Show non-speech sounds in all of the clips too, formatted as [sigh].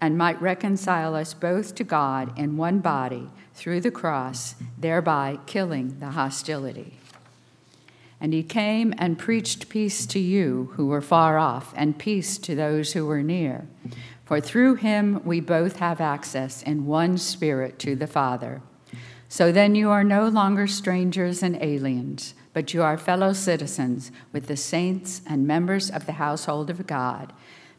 and might reconcile us both to God in one body through the cross, thereby killing the hostility. And he came and preached peace to you who were far off, and peace to those who were near. For through him we both have access in one spirit to the Father. So then you are no longer strangers and aliens, but you are fellow citizens with the saints and members of the household of God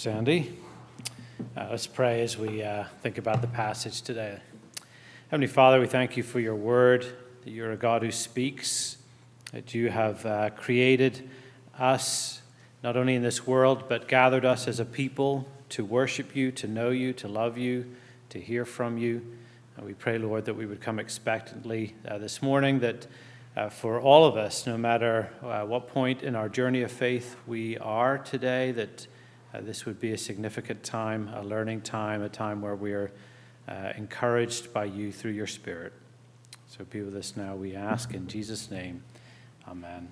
Sandy. Uh, let's pray as we uh, think about the passage today. Heavenly Father, we thank you for your word, that you're a God who speaks, that you have uh, created us, not only in this world, but gathered us as a people to worship you, to know you, to love you, to hear from you. And we pray, Lord, that we would come expectantly uh, this morning, that uh, for all of us, no matter uh, what point in our journey of faith we are today, that uh, this would be a significant time, a learning time, a time where we are uh, encouraged by you through your Spirit. So be with us now, we ask, in Jesus' name. Amen.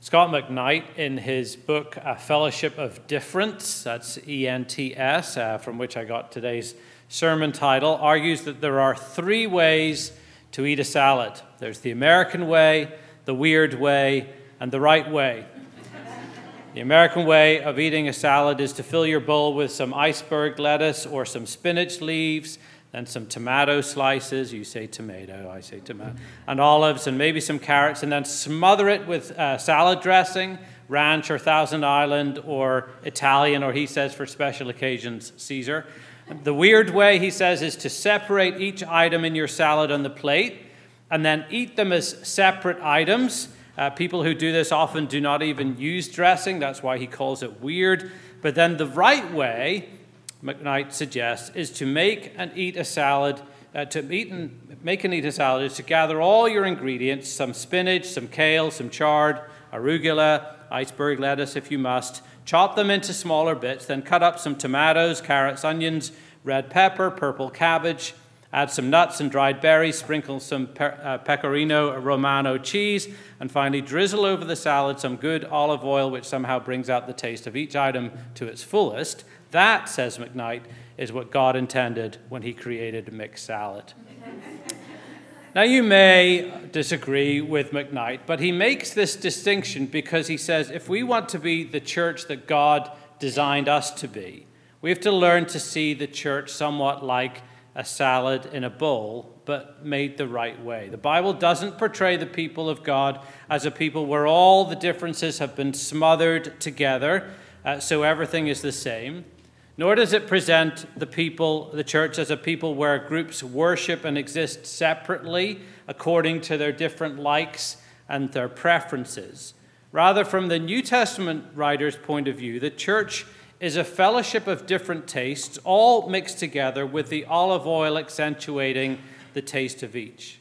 Scot McKnight, in his book, A Fellowship of Differents, that's E N T S, uh, from which I got today's sermon title, argues that there are three ways to eat a salad there's the American way, the weird way, and the right way. The American way of eating a salad is to fill your bowl with some iceberg lettuce or some spinach leaves, then some tomato slices. You say tomato, I say tomato, and olives, and maybe some carrots, and then smother it with uh, salad dressing, ranch or Thousand Island or Italian, or he says for special occasions, Caesar. The weird way, he says, is to separate each item in your salad on the plate and then eat them as separate items uh, people who do this often do not even use dressing. That's why he calls it weird. But then the right way, McKnight suggests, is to make and eat a salad. Uh, to eat and make and eat a salad is to gather all your ingredients some spinach, some kale, some chard, arugula, iceberg lettuce if you must. Chop them into smaller bits, then cut up some tomatoes, carrots, onions, red pepper, purple cabbage Add some nuts and dried berries, sprinkle some uh, pecorino romano cheese, and finally drizzle over the salad some good olive oil, which somehow brings out the taste of each item to its fullest. That, says McKnight, is what God intended when he created a mixed salad. [laughs] Now, you may disagree with McKnight, but he makes this distinction because he says if we want to be the church that God designed us to be, we have to learn to see the church somewhat like a salad in a bowl, but made the right way. The Bible doesn't portray the people of God as a people where all the differences have been smothered together, uh, so everything is the same. Nor does it present the people, the church, as a people where groups worship and exist separately according to their different likes and their preferences. Rather, from the New Testament writer's point of view, the church is a fellowship of different tastes, all mixed together with the olive oil accentuating the taste of each.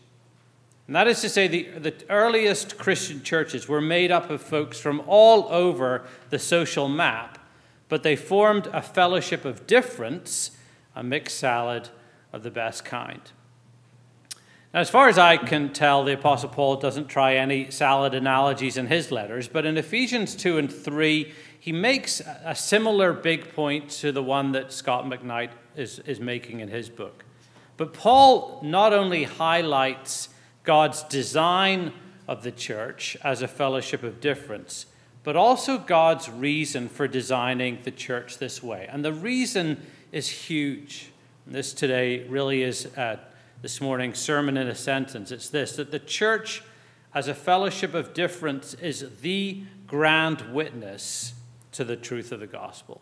And that is to say, the, the earliest Christian churches were made up of folks from all over the social map, but they formed a fellowship of difference, a mixed salad of the best kind. Now, as far as I can tell, the Apostle Paul doesn't try any salad analogies in his letters, but in Ephesians 2 and 3, he makes a similar big point to the one that Scot McKnight is, is making in his book. But Paul not only highlights God's design of the church as a fellowship of difference, but also God's reason for designing the church this way. And the reason is huge. And this today really is uh, this morning's sermon in a sentence. It's this that the church, as a fellowship of difference, is the grand witness to the truth of the gospel.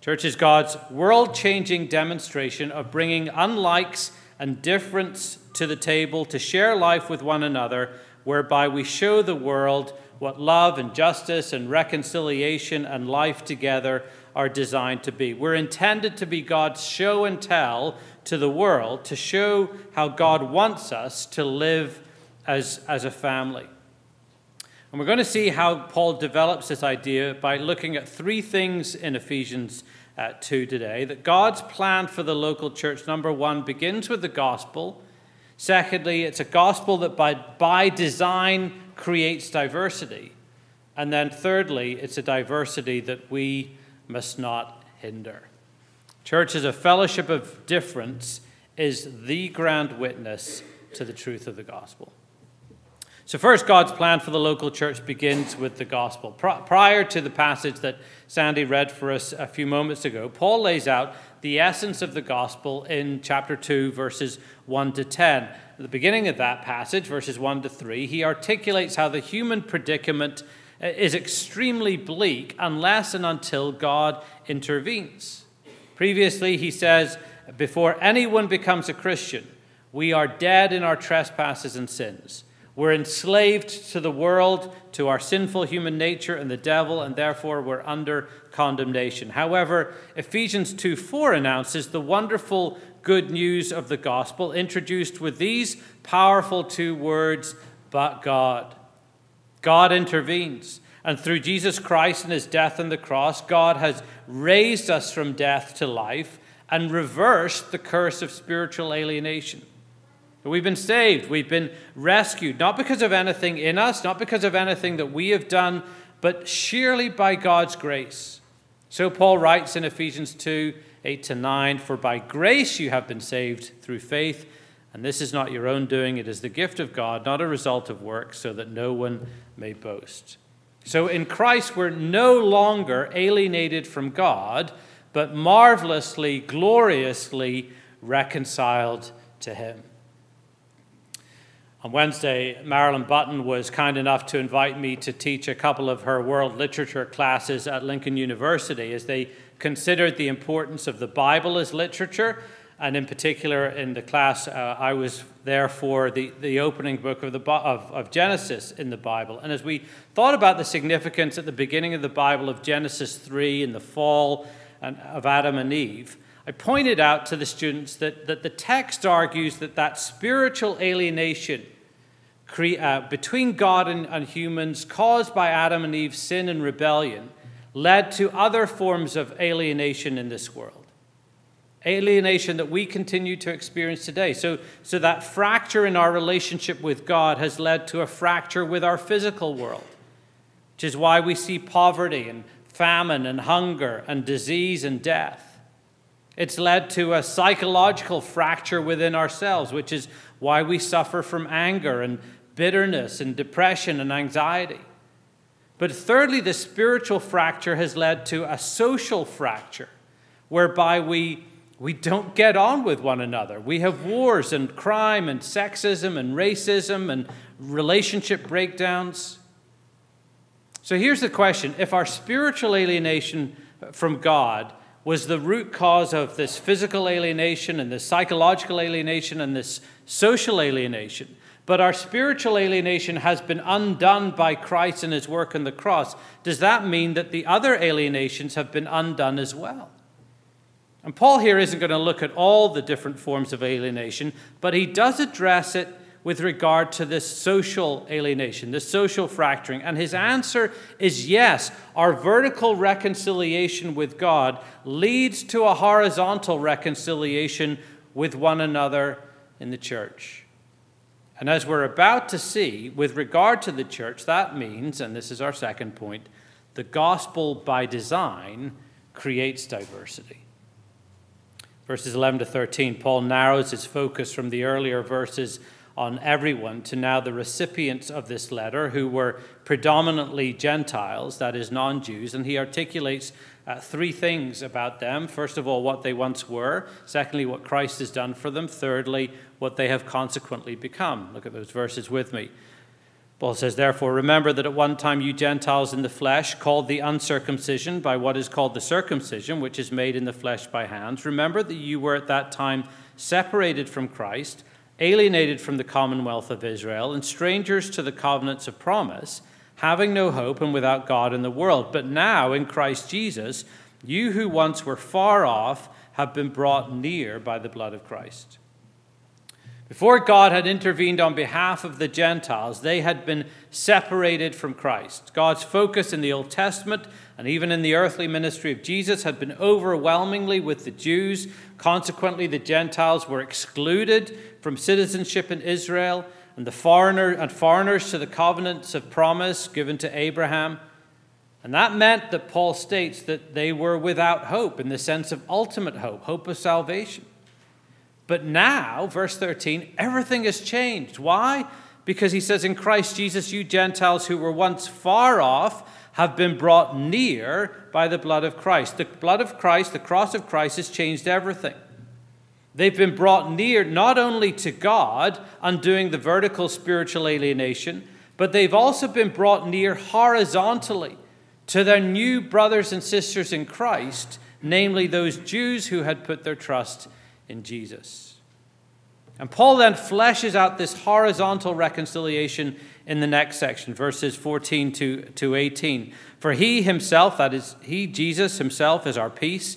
Church is God's world changing demonstration of bringing unlikes and difference to the table to share life with one another, whereby we show the world what love and justice and reconciliation and life together are designed to be. We're intended to be God's show and tell to the world to show how God wants us to live as, as a family. And we're going to see how Paul develops this idea by looking at three things in Ephesians uh, 2 today. That God's plan for the local church, number one, begins with the gospel. Secondly, it's a gospel that by, by design creates diversity. And then thirdly, it's a diversity that we must not hinder. Church as a fellowship of difference is the grand witness to the truth of the gospel. So, first, God's plan for the local church begins with the gospel. Prior to the passage that Sandy read for us a few moments ago, Paul lays out the essence of the gospel in chapter 2, verses 1 to 10. At the beginning of that passage, verses 1 to 3, he articulates how the human predicament uh, is extremely bleak unless and until God intervenes. Previously, he says, before anyone becomes a Christian, we are dead in our trespasses and sins. We're enslaved to the world, to our sinful human nature and the devil, and therefore we're under condemnation. However, Ephesians 2 4 announces the wonderful good news of the gospel, introduced with these powerful two words, but God. God intervenes. And through Jesus Christ and his death on the cross, God has raised us from death to life and reversed the curse of spiritual alienation. We've been saved, we've been rescued, not because of anything in us, not because of anything that we have done, but sheerly by God's grace. So Paul writes in Ephesians 2 8 to 9 For by grace you have been saved through faith, and this is not your own doing, it is the gift of God, not a result of works, so that no one may boast. So in Christ, we're no longer alienated from God, but marvelously, gloriously reconciled to Him. On Wednesday, Marilyn Button was kind enough to invite me to teach a couple of her world literature classes at Lincoln University as they considered the importance of the Bible as literature and in particular in the class uh, I was there for the, the opening book of, the, of, of Genesis in the Bible. And as we thought about the significance at the beginning of the Bible of Genesis 3 and the fall and, of Adam and Eve, I pointed out to the students that, that the text argues that that spiritual alienation cre- uh, between God and, and humans caused by Adam and Eve's sin and rebellion led to other forms of alienation in this world alienation that we continue to experience today. So, so that fracture in our relationship with God has led to a fracture with our physical world, which is why we see poverty and famine and hunger and disease and death. It's led to a psychological fracture within ourselves, which is why we suffer from anger and bitterness and depression and anxiety. But thirdly, the spiritual fracture has led to a social fracture, whereby we we don't get on with one another. We have wars and crime and sexism and racism and relationship breakdowns. So here's the question if our spiritual alienation from God was the root cause of this physical alienation and this psychological alienation and this social alienation, but our spiritual alienation has been undone by Christ and his work on the cross, does that mean that the other alienations have been undone as well? And Paul here isn't going to look at all the different forms of alienation, but he does address it with regard to this social alienation, this social fracturing? And his answer is yes. Our vertical reconciliation with God leads to a horizontal reconciliation with one another in the church. And as we're about to see, with regard to the church, that means, and this is our second point, the gospel by design creates diversity. Verses 11 to 13, Paul narrows his focus from the earlier verses on everyone to now the recipients of this letter, who were predominantly Gentiles, that is, non Jews, and he articulates uh, three things about them. First of all, what they once were. Secondly, what Christ has done for them. Thirdly, what they have consequently become. Look at those verses with me. Paul says, Therefore, remember that at one time you Gentiles in the flesh, called the uncircumcision by what is called the circumcision, which is made in the flesh by hands, remember that you were at that time separated from Christ, alienated from the commonwealth of Israel, and strangers to the covenants of promise, having no hope and without God in the world. But now, in Christ Jesus, you who once were far off have been brought near by the blood of Christ. Before God had intervened on behalf of the Gentiles, they had been separated from Christ. God's focus in the Old Testament and even in the earthly ministry of Jesus had been overwhelmingly with the Jews. Consequently, the Gentiles were excluded from citizenship in Israel and the foreigner and foreigners to the covenants of promise given to Abraham. And that meant that Paul states that they were without hope in the sense of ultimate hope, hope of salvation. But now, verse 13, everything has changed. Why? Because he says, In Christ Jesus, you Gentiles who were once far off have been brought near by the blood of Christ. The blood of Christ, the cross of Christ, has changed everything. They've been brought near not only to God, undoing the vertical spiritual alienation, but they've also been brought near horizontally to their new brothers and sisters in Christ, namely those Jews who had put their trust in Jesus. And Paul then fleshes out this horizontal reconciliation in the next section, verses 14 to, to 18. For he himself, that is, he, Jesus himself, is our peace,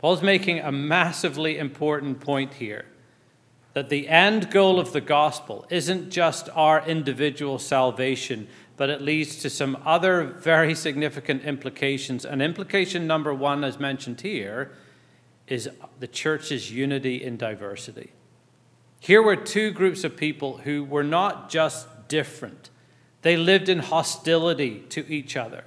Paul's making a massively important point here that the end goal of the gospel isn't just our individual salvation, but it leads to some other very significant implications. And implication number one, as mentioned here, is the church's unity in diversity. Here were two groups of people who were not just different, they lived in hostility to each other.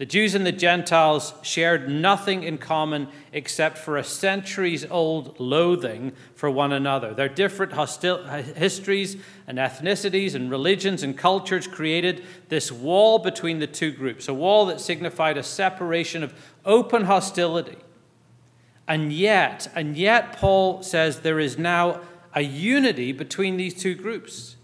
The Jews and the Gentiles shared nothing in common except for a centuries old loathing for one another. Their different hostil- histories and ethnicities and religions and cultures created this wall between the two groups, a wall that signified a separation of open hostility. And yet, and yet, Paul says there is now a unity between these two groups.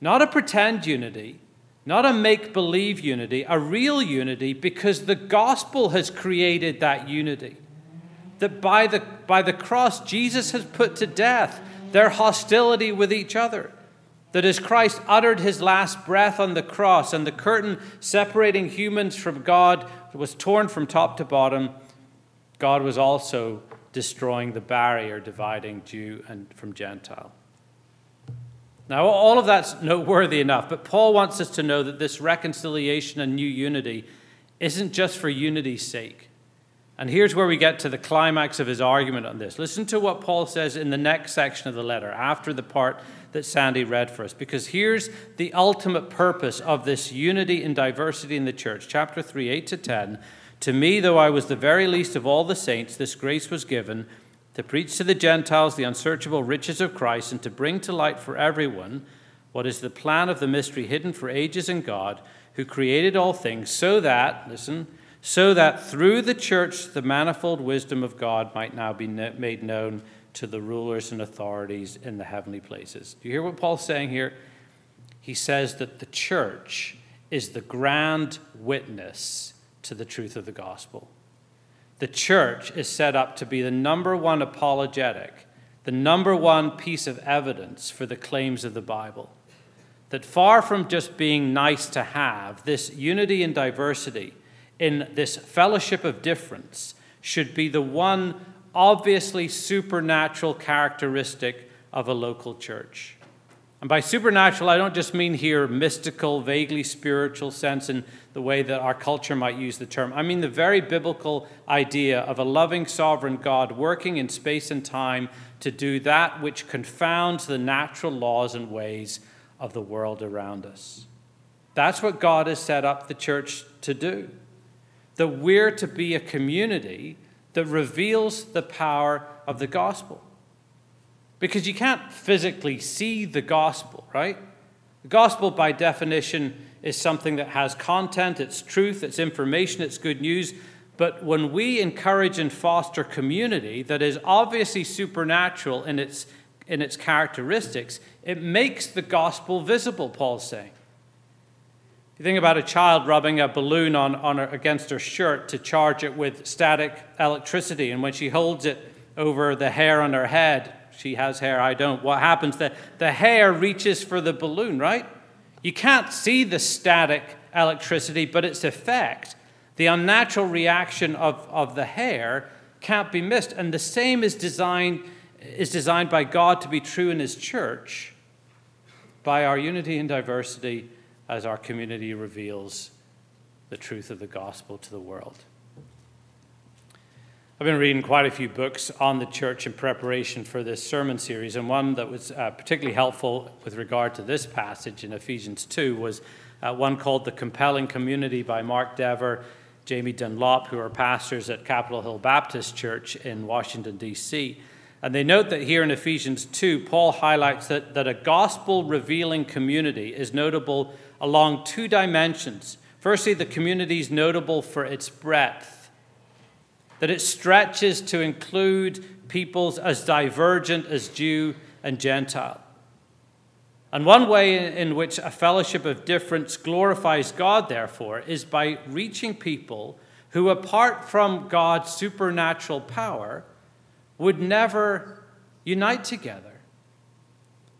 Not a pretend unity, not a make believe unity, a real unity, because the gospel has created that unity. That by the, by the cross, Jesus has put to death their hostility with each other. That as Christ uttered his last breath on the cross and the curtain separating humans from God was torn from top to bottom, God was also destroying the barrier dividing Jew and from Gentile. Now, all of that's noteworthy enough, but Paul wants us to know that this reconciliation and new unity isn't just for unity's sake. And here's where we get to the climax of his argument on this. Listen to what Paul says in the next section of the letter, after the part that Sandy read for us, because here's the ultimate purpose of this unity and diversity in the church. Chapter 3, 8 to 10. To me, though I was the very least of all the saints, this grace was given to preach to the Gentiles the unsearchable riches of Christ, and to bring to light for everyone what is the plan of the mystery hidden for ages in God, who created all things, so that, listen, so that through the church the manifold wisdom of God might now be made known to the rulers and authorities in the heavenly places. Do you hear what Paul's saying here? he says that the church is the grand witness to the truth of the gospel. The church is set up to be the number one apologetic, the number one piece of evidence for the claims of the Bible. That far from just being nice to have, this unity and diversity in this fellowship of difference should be the one obviously supernatural characteristic of a local church. And by supernatural, I don't just mean here mystical, vaguely spiritual sense in the way that our culture might use the term. I mean the very biblical idea of a loving, sovereign God working in space and time to do that which confounds the natural laws and ways of the world around us. That's what God has set up the church to do. That we're to be a community that reveals the power of the gospel. Because you can't physically see the gospel, right? The gospel, by definition, is something that has content, it's truth, it's information, it's good news. But when we encourage and foster community that is obviously supernatural in its, in its characteristics, it makes the gospel visible, Paul's saying. If you think about a child rubbing a balloon on, on her, against her shirt to charge it with static electricity, and when she holds it over the hair on her head, she has hair, I don't. What happens? The, the hair reaches for the balloon, right? You can't see the static electricity, but its effect, the unnatural reaction of, of the hair, can't be missed. And the same is designed, is designed by God to be true in His church by our unity and diversity as our community reveals the truth of the gospel to the world. I've been reading quite a few books on the church in preparation for this sermon series, and one that was uh, particularly helpful with regard to this passage in Ephesians 2 was uh, one called The Compelling Community by Mark Dever, Jamie Dunlop, who are pastors at Capitol Hill Baptist Church in Washington, D.C. And they note that here in Ephesians 2, Paul highlights that, that a gospel revealing community is notable along two dimensions. Firstly, the community is notable for its breadth that it stretches to include peoples as divergent as Jew and Gentile. And one way in which a fellowship of difference glorifies God, therefore, is by reaching people who, apart from God's supernatural power, would never unite together.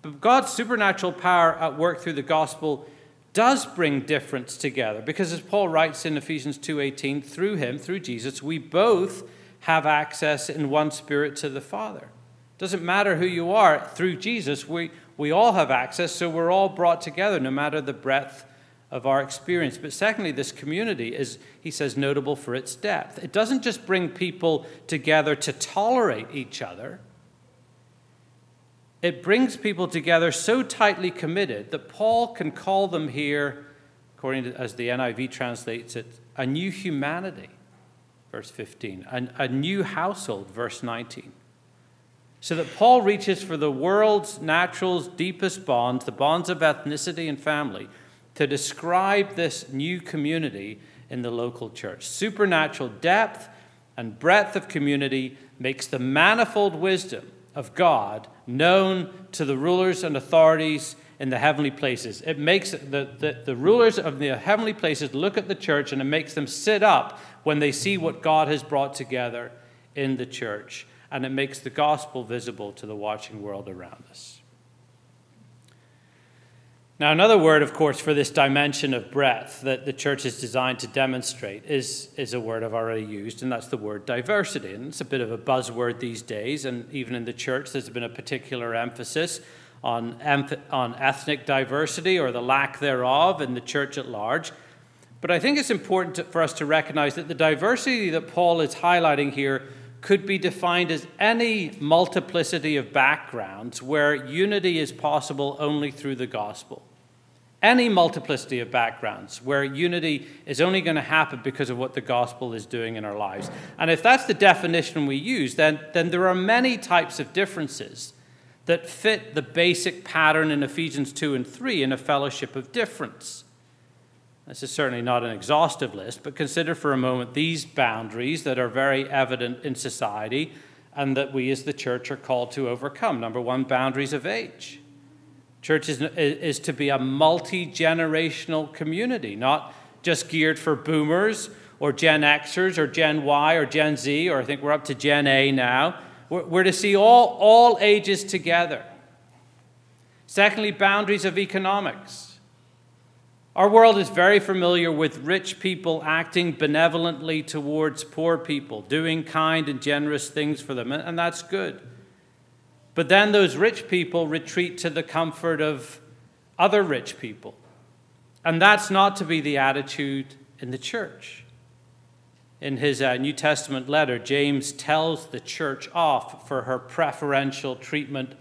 But God's supernatural power at work through the gospel does bring difference together because as Paul writes in Ephesians 2:18 through him through Jesus we both have access in one spirit to the Father. Doesn't matter who you are through Jesus we we all have access so we're all brought together no matter the breadth of our experience. But secondly this community is he says notable for its depth. It doesn't just bring people together to tolerate each other it brings people together so tightly committed that Paul can call them here, according to as the NIV translates it, a new humanity, verse 15, a, a new household, verse 19. So that Paul reaches for the world's natural deepest bonds, the bonds of ethnicity and family, to describe this new community in the local church. Supernatural depth and breadth of community makes the manifold wisdom of God known to the rulers and authorities in the heavenly places. It makes the, the, the, rulers of the heavenly places look at the church and it makes them sit up when they see what God has brought together in the church. And it makes the gospel visible to the watching world around us. Now, another word, of course, for this dimension of breadth that the church is designed to demonstrate is, is a word I've already used, and that's the word diversity. And it's a bit of a buzzword these days, and even in the church, there's been a particular emphasis on, on ethnic diversity or the lack thereof in the church at large. But I think it's important to, for us to recognize that the diversity that Paul is highlighting here could be defined as any multiplicity of backgrounds where unity is possible only through the gospel any multiplicity of backgrounds where unity is only going to happen because of what the gospel is doing in our lives. And if that's the definition we use, then, then there are many types of differences that fit the basic pattern in Ephesians 2 and 3 in a fellowship of difference. This is certainly not an exhaustive list, but consider for a moment these boundaries that are very evident in society and that we as the church are called to overcome. Number one, boundaries of age. Church is, is to be a multi generational community, not just geared for boomers or Gen Xers or Gen Y or Gen Z, or I think we're up to Gen A now. We're, we're to see all, all ages together. Secondly, boundaries of economics. Our world is very familiar with rich people acting benevolently towards poor people, doing kind and generous things for them, and that's good. But then those rich people retreat to the comfort of other rich people. And that's not to be the attitude in the church. In his uh, New Testament letter, James tells the church off for her preferential treatment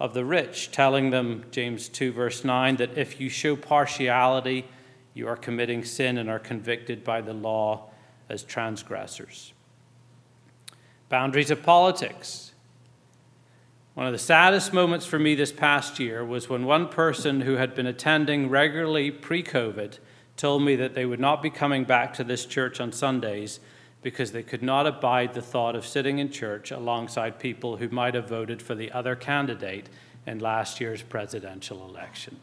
of the rich, telling them, James 2, verse 9, that if you show partiality, you are committing sin and are convicted by the law as transgressors. Boundaries of politics. One of the saddest moments for me this past year was when one person who had been attending regularly pre COVID told me that they would not be coming back to this church on Sundays because they could not abide the thought of sitting in church alongside people who might have voted for the other candidate in last year's presidential election.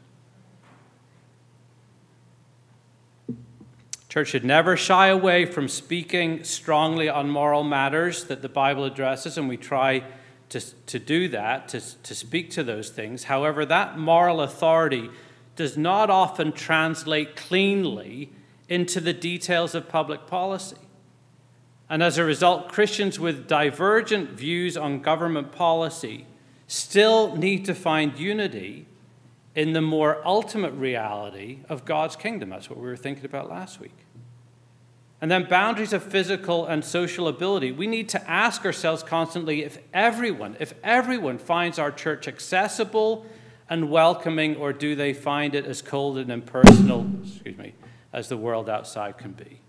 Church should never shy away from speaking strongly on moral matters that the Bible addresses, and we try to, to do that, to, to speak to those things. However, that moral authority does not often translate cleanly into the details of public policy. And as a result, Christians with divergent views on government policy still need to find unity in the more ultimate reality of God's kingdom. That's what we were thinking about last week. And then boundaries of physical and social ability. We need to ask ourselves constantly if everyone, if everyone finds our church accessible and welcoming, or do they find it as cold and impersonal, excuse me, as the world outside can be?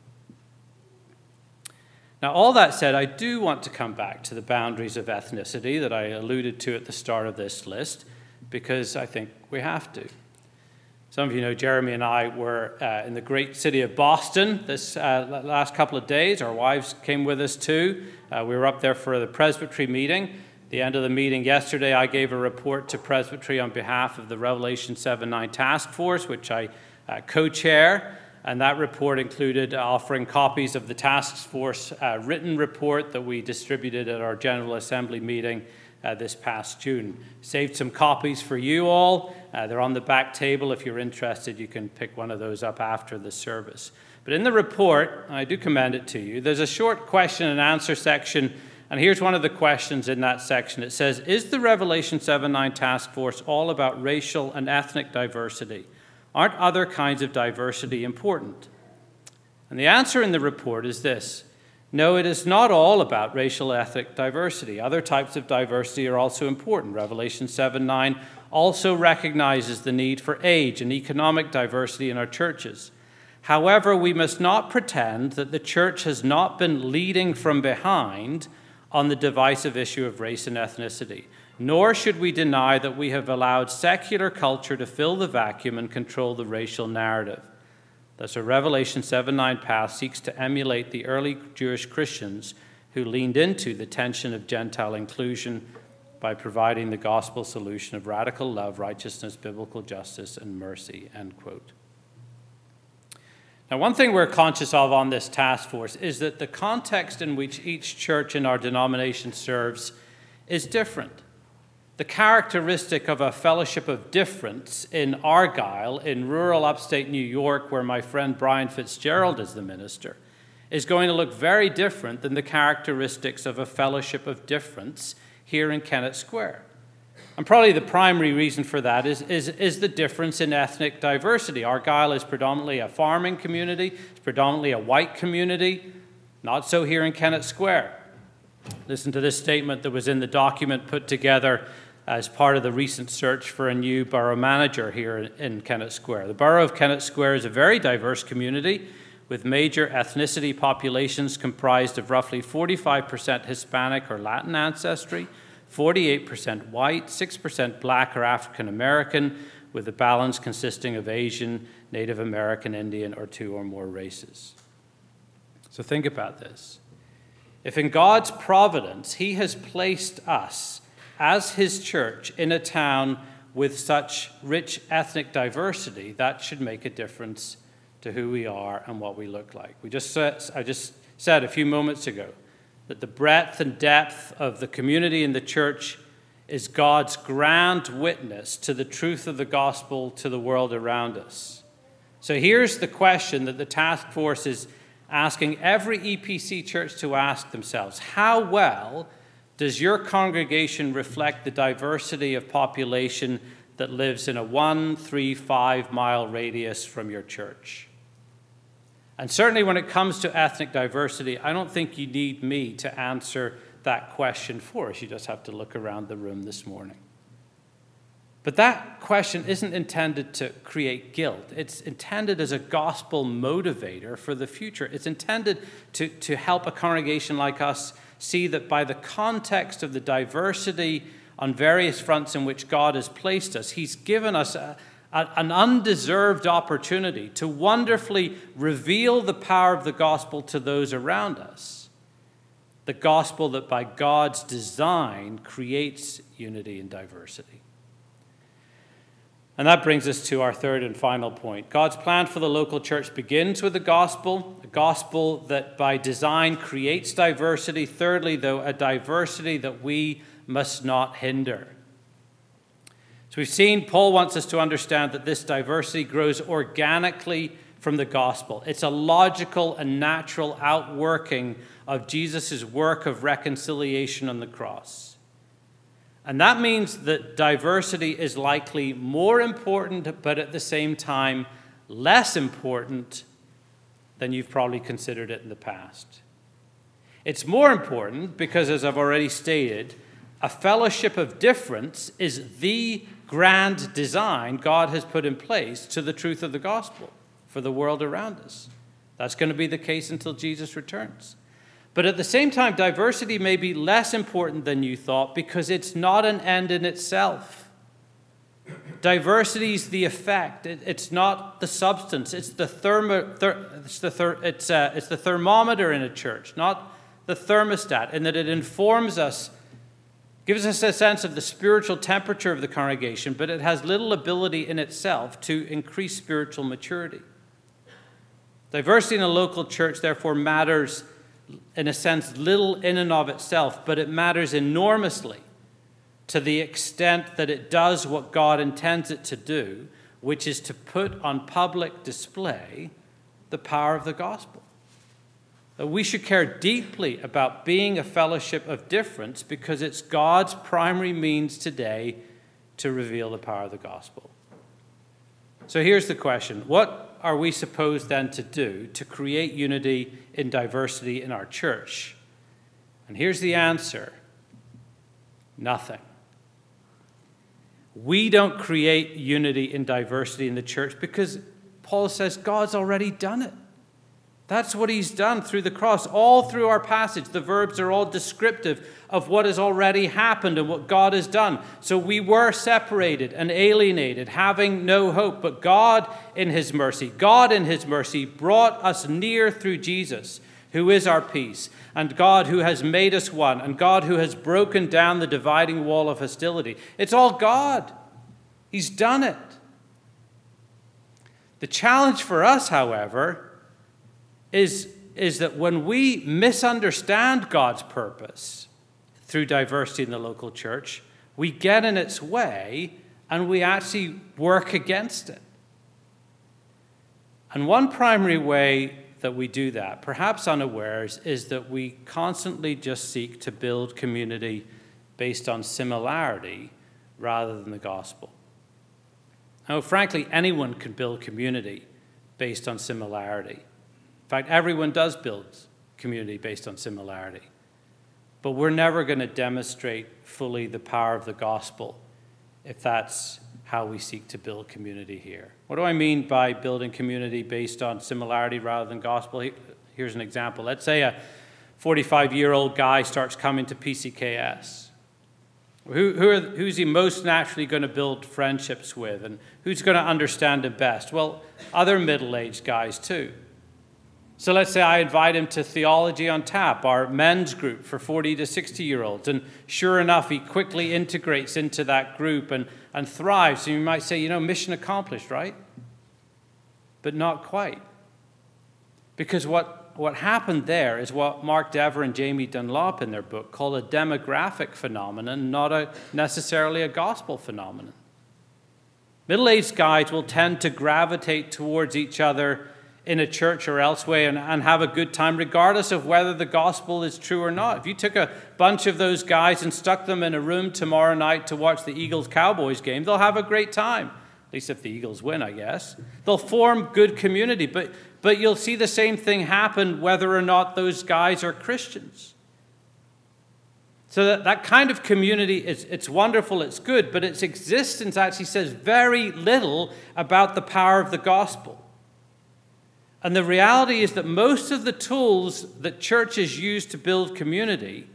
Now, all that said, I do want to come back to the boundaries of ethnicity that I alluded to at the start of this list, because I think we have to. Some of you know Jeremy and I were uh, in the great city of Boston this uh, last couple of days. Our wives came with us too. Uh, we were up there for the presbytery meeting. the end of the meeting yesterday, I gave a report to presbytery on behalf of the Revelation 7 9 task force, which I uh, co chair. And that report included offering copies of the task force uh, written report that we distributed at our General Assembly meeting uh, this past June. Saved some copies for you all. Uh, they're on the back table. If you're interested, you can pick one of those up after the service. But in the report, I do commend it to you, there's a short question and answer section. And here's one of the questions in that section. It says Is the Revelation 7 9 task force all about racial and ethnic diversity? Aren't other kinds of diversity important? And the answer in the report is this no, it is not all about racial ethnic diversity. Other types of diversity are also important. Revelation 7 9 also recognizes the need for age and economic diversity in our churches. However, we must not pretend that the church has not been leading from behind on the divisive issue of race and ethnicity, nor should we deny that we have allowed secular culture to fill the vacuum and control the racial narrative. Thus, a Revelation 7 9 path seeks to emulate the early Jewish Christians who leaned into the tension of Gentile inclusion by providing the gospel solution of radical love, righteousness, biblical justice, and mercy. End quote. Now, one thing we're conscious of on this task force is that the context in which each church in our denomination serves is different. The characteristic of a fellowship of difference in Argyle, in rural upstate New York, where my friend Brian Fitzgerald is the minister, is going to look very different than the characteristics of a fellowship of difference here in Kennett Square. And probably the primary reason for that is, is, is the difference in ethnic diversity. Argyle is predominantly a farming community, it's predominantly a white community, not so here in Kennett Square. Listen to this statement that was in the document put together as part of the recent search for a new borough manager here in Kennett Square. The borough of Kennett Square is a very diverse community with major ethnicity populations comprised of roughly 45% Hispanic or Latin ancestry, 48% white, 6% black or African American, with the balance consisting of Asian, Native American, Indian, or two or more races. So think about this. If in God's providence He has placed us as His church in a town with such rich ethnic diversity, that should make a difference to who we are and what we look like. We just I just said a few moments ago that the breadth and depth of the community in the church is God's grand witness to the truth of the gospel to the world around us. So here's the question that the task force is asking every EPC church to ask themselves How well does your congregation reflect the diversity of population that lives in a one, three, five mile radius from your church? And certainly when it comes to ethnic diversity, I don't think you need me to answer that question for us. You just have to look around the room this morning. But that question isn't intended to create guilt. It's intended as a gospel motivator for the future. It's intended to, to help a congregation like us see that by the context of the diversity on various fronts in which God has placed us, He's given us a, a, an undeserved opportunity to wonderfully reveal the power of the gospel to those around us. The gospel that by God's design creates unity and diversity. And that brings us to our third and final point. God's plan for the local church begins with the gospel, a gospel that by design creates diversity. Thirdly, though, a diversity that we must not hinder. So we've seen Paul wants us to understand that this diversity grows organically from the gospel. It's a logical and natural outworking of Jesus' work of reconciliation on the cross. And that means that diversity is likely more important, but at the same time, less important than you've probably considered it in the past. It's more important because, as I've already stated, a fellowship of difference is the grand design God has put in place to the truth of the gospel for the world around us. That's going to be the case until Jesus returns. But at the same time, diversity may be less important than you thought because it's not an end in itself. Diversity is the effect, it, it's not the substance. It's the, thermo, ther, it's, the ther, it's, uh, it's the thermometer in a church, not the thermostat, in that it informs us, gives us a sense of the spiritual temperature of the congregation, but it has little ability in itself to increase spiritual maturity. Diversity in a local church, therefore, matters in a sense, little in and of itself, but it matters enormously to the extent that it does what God intends it to do, which is to put on public display the power of the gospel. Uh, we should care deeply about being a fellowship of difference because it's God's primary means today to reveal the power of the gospel. So here's the question What are we supposed then to do to create unity in diversity in our church? And here's the answer nothing. We don't create unity in diversity in the church because Paul says God's already done it. That's what he's done through the cross. All through our passage, the verbs are all descriptive of what has already happened and what God has done. So we were separated and alienated, having no hope. But God, in his mercy, God, in his mercy, brought us near through Jesus, who is our peace, and God, who has made us one, and God, who has broken down the dividing wall of hostility. It's all God. He's done it. The challenge for us, however, is, is that when we misunderstand God's purpose through diversity in the local church, we get in its way and we actually work against it. And one primary way that we do that, perhaps unawares, is that we constantly just seek to build community based on similarity rather than the gospel. Now, frankly, anyone can build community based on similarity fact, everyone does build community based on similarity. But we're never going to demonstrate fully the power of the gospel if that's how we seek to build community here. What do I mean by building community based on similarity rather than gospel? Here's an example. Let's say a 45 year old guy starts coming to PCKS. Who, who are, who's he most naturally going to build friendships with? And who's going to understand him best? Well, other middle aged guys, too. So let's say I invite him to Theology on Tap, our men's group for 40 to 60 year olds. And sure enough, he quickly integrates into that group and, and thrives. And you might say, you know, mission accomplished, right? But not quite. Because what, what happened there is what Mark Dever and Jamie Dunlop in their book call a demographic phenomenon, not a, necessarily a gospel phenomenon. Middle aged guys will tend to gravitate towards each other in a church or elsewhere and, and have a good time, regardless of whether the gospel is true or not. If you took a bunch of those guys and stuck them in a room tomorrow night to watch the Eagles Cowboys game, they'll have a great time. At least if the Eagles win, I guess. They'll form good community, but, but you'll see the same thing happen whether or not those guys are Christians. So that, that kind of community is it's wonderful, it's good, but its existence actually says very little about the power of the gospel. And the reality is that most of the tools that churches use to build community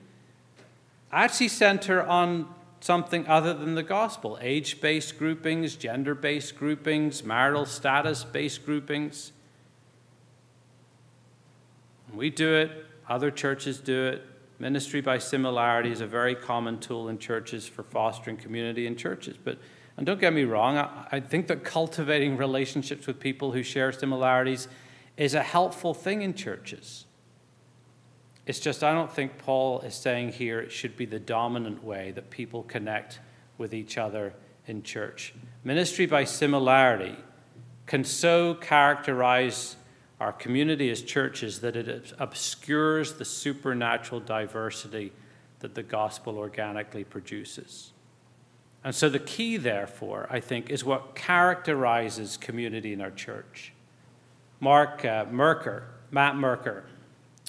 actually center on something other than the gospel age based groupings, gender based groupings, marital status based groupings. We do it, other churches do it. Ministry by similarity is a very common tool in churches for fostering community in churches. But and don't get me wrong, I, I think that cultivating relationships with people who share similarities is a helpful thing in churches. It's just, I don't think Paul is saying here it should be the dominant way that people connect with each other in church. Ministry by similarity can so characterize our community as churches that it obscures the supernatural diversity that the gospel organically produces. And so, the key, therefore, I think, is what characterizes community in our church. Mark uh, Merker, Matt Merker,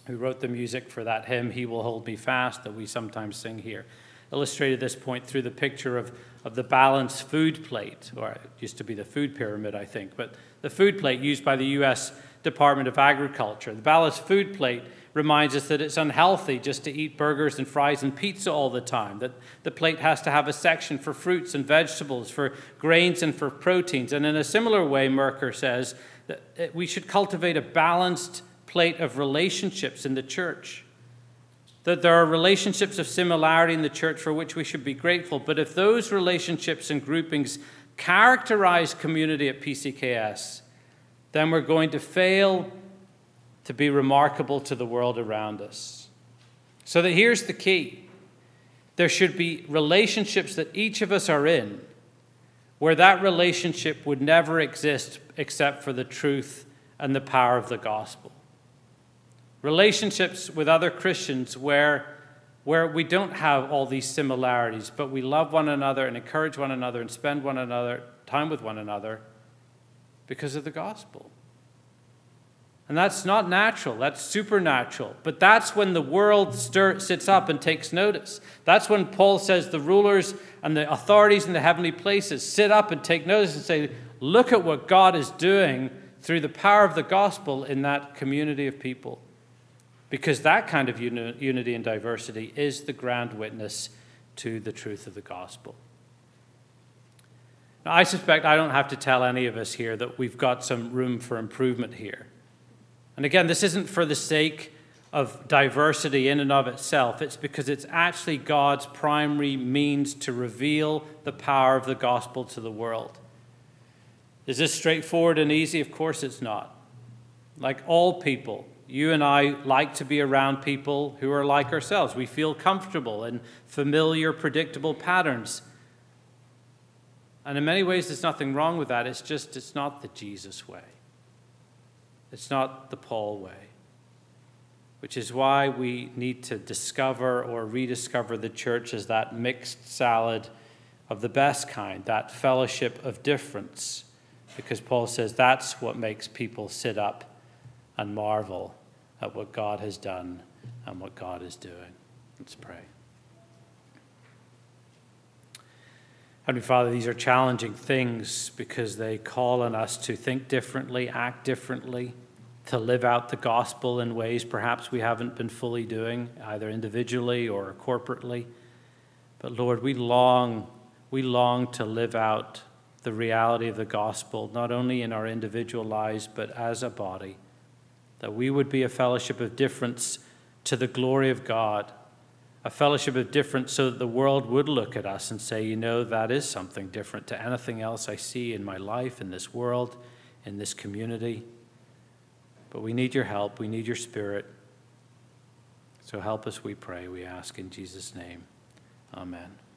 who wrote the music for that hymn, He Will Hold Me Fast, that we sometimes sing here, illustrated this point through the picture of, of the balanced food plate, or it used to be the food pyramid, I think, but the food plate used by the U.S. Department of Agriculture. The balanced food plate reminds us that it's unhealthy just to eat burgers and fries and pizza all the time, that the plate has to have a section for fruits and vegetables, for grains and for proteins. And in a similar way, Merker says, Uh, we should cultivate a balanced plate of relationships in the church. That there are relationships of similarity in the church for which we should be grateful, but if those relationships and groupings characterize community at PCKS, then we're going to fail to be remarkable to the world around us. So that here's the key there should be relationships that each of us are in where that relationship would never exist except for the truth and the power of the gospel. Relationships with other Christians where, where we don't have all these similarities, but we love one another and encourage one another and spend one another time with one another because of the gospel. And that's not natural, that's supernatural. But that's when the world stir, sits up and takes notice. That's when Paul says the rulers and the authorities in the heavenly places sit up and take notice and say, Look at what God is doing through the power of the gospel in that community of people. Because that kind of uni- unity and diversity is the grand witness to the truth of the gospel. Now, I suspect I don't have to tell any of us here that we've got some room for improvement here. And again, this isn't for the sake of diversity in and of itself, it's because it's actually God's primary means to reveal the power of the gospel to the world. Is this straightforward and easy? Of course it's not. Like all people, you and I like to be around people who are like ourselves. We feel comfortable in familiar, predictable patterns. And in many ways, there's nothing wrong with that. It's just, it's not the Jesus way. It's not the Paul way, which is why we need to discover or rediscover the church as that mixed salad of the best kind, that fellowship of difference, because Paul says that's what makes people sit up and marvel at what God has done and what God is doing. Let's pray. Heavenly Father, these are challenging things because they call on us to think differently, act differently, to live out the gospel in ways perhaps we haven't been fully doing, either individually or corporately. But Lord, we long, we long to live out the reality of the gospel, not only in our individual lives, but as a body. that we would be a fellowship of difference to the glory of God, a fellowship of difference so that the world would look at us and say, you know, that is something different to anything else I see in my life, in this world, in this community. But we need your help, we need your spirit. So help us, we pray, we ask in Jesus' name. Amen.